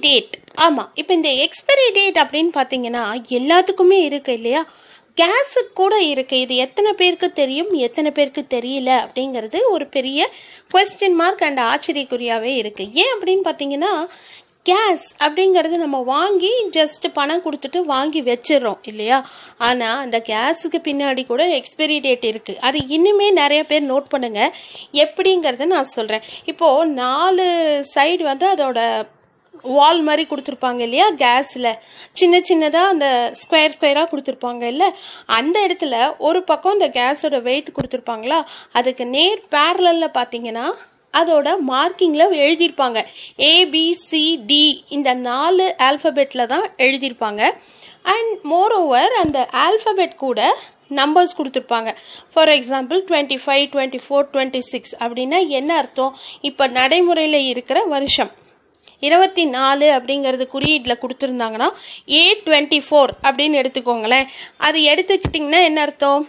Date ஆமாம் இப்போ இந்த எக்ஸ்பைரி டேட் அப்படின்னு பார்த்தீங்கன்னா எல்லாத்துக்குமே இருக்குது இல்லையா? கேஸுக்கு கூட இருக்குது இது எத்தனை பேருக்கு தெரியும் எத்தனை பேருக்கு தெரியல அப்படிங்கிறது ஒரு பெரிய கொஸ்டின் மார்க் அண்ட் ஆச்சரியக்குறியாகவே இருக்குது ஏன் அப்படின்னு பார்த்தீங்கன்னா கேஸ் அப்படிங்கிறது நம்ம வாங்கி ஜஸ்ட் பணம் கொடுத்துட்டு வாங்கி வச்சிடுறோம் இல்லையா? ஆனால் அந்த கேஸுக்கு பின்னாடி கூட எக்ஸ்பைரி டேட் இருக்குது அது இன்னுமே நிறைய பேர் நோட் பண்ணுங்கள் எப்படிங்கிறத நான் சொல்கிறேன் இப்போது நாலு சைடு வந்து அதோட வால் மாதிரி கொடுத்துருப்பாங்க இல்லையா? கேஸில் சின்ன சின்னதாக அந்த ஸ்கொயர் ஸ்கொயராக கொடுத்துருப்பாங்க இல்லை? அந்த இடத்துல ஒரு பக்கம் இந்த கேஸோட வெயிட் கொடுத்துருப்பாங்களா? அதுக்கு நேர் பேரலில் பார்த்தீங்கன்னா அதோட மார்க்கிங்கில் எழுதியிருப்பாங்க. ஏபிசிடி இந்த நாலு ஆல்ஃபபெட்டில் தான் எழுதியிருப்பாங்க. அண்ட் மோர் ஓவர் அந்த ஆல்ஃபபெட் கூட நம்பர்ஸ் கொடுத்துருப்பாங்க. For example twenty five twenty four twenty six அப்படின்னா என்ன அர்த்தம்? இப்போ நடைமுறையில் இருக்கிற வருஷம். இருபத்தி நாலு அப்படிங்கிறது குறியீட்டில் கொடுத்துருந்தாங்கன்னா ஏ டுவெண்ட்டி ஃபோர் அப்படின்னு எடுத்துக்கோங்களேன். அது எடுத்துக்கிட்டிங்கன்னா என்ன அர்த்தம்?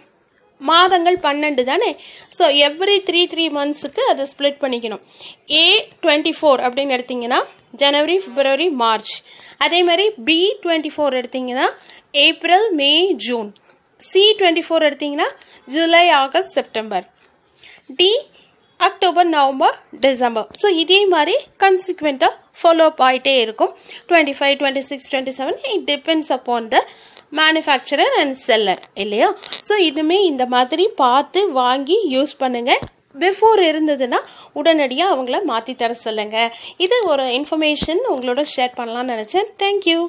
மாதங்கள் பன்னெண்டு தானே? ஸோ எவ்ரி த்ரீ த்ரீ மந்த்ஸுக்கு அதை ஸ்ப்ளிட் பண்ணிக்கணும். ஏ டுவெண்ட்டி ஃபோர் அப்படின்னு எடுத்திங்கன்னா ஜனவரி பிப்ரவரி மார்ச் அதே மாதிரி பி டுவெண்ட்டி ஃபோர் எடுத்திங்கன்னா April May June C twenty four எடுத்திங்கன்னா July August September D October November December so இதே மாதிரி கன்சிக்வெண்ட்டாக ஃபாலோ அப் ஆகிட்டே இருக்கும். Twenty five twenty six twenty seven it depends upon the manufacturer and seller இல்லையா? So இதுவுமே இந்த மாதிரி பார்த்து வாங்கி யூஸ் பண்ணுங்கள் பிஃபோர் இருந்ததுன்னா உடனடியாக அவங்கள மாற்றி தர சொல்லுங்கள் இது ஒரு இன்ஃபர்மேஷன் உங்களோட ஷேர் பண்ணலாம்னு நினச்சேன். தேங்க்யூ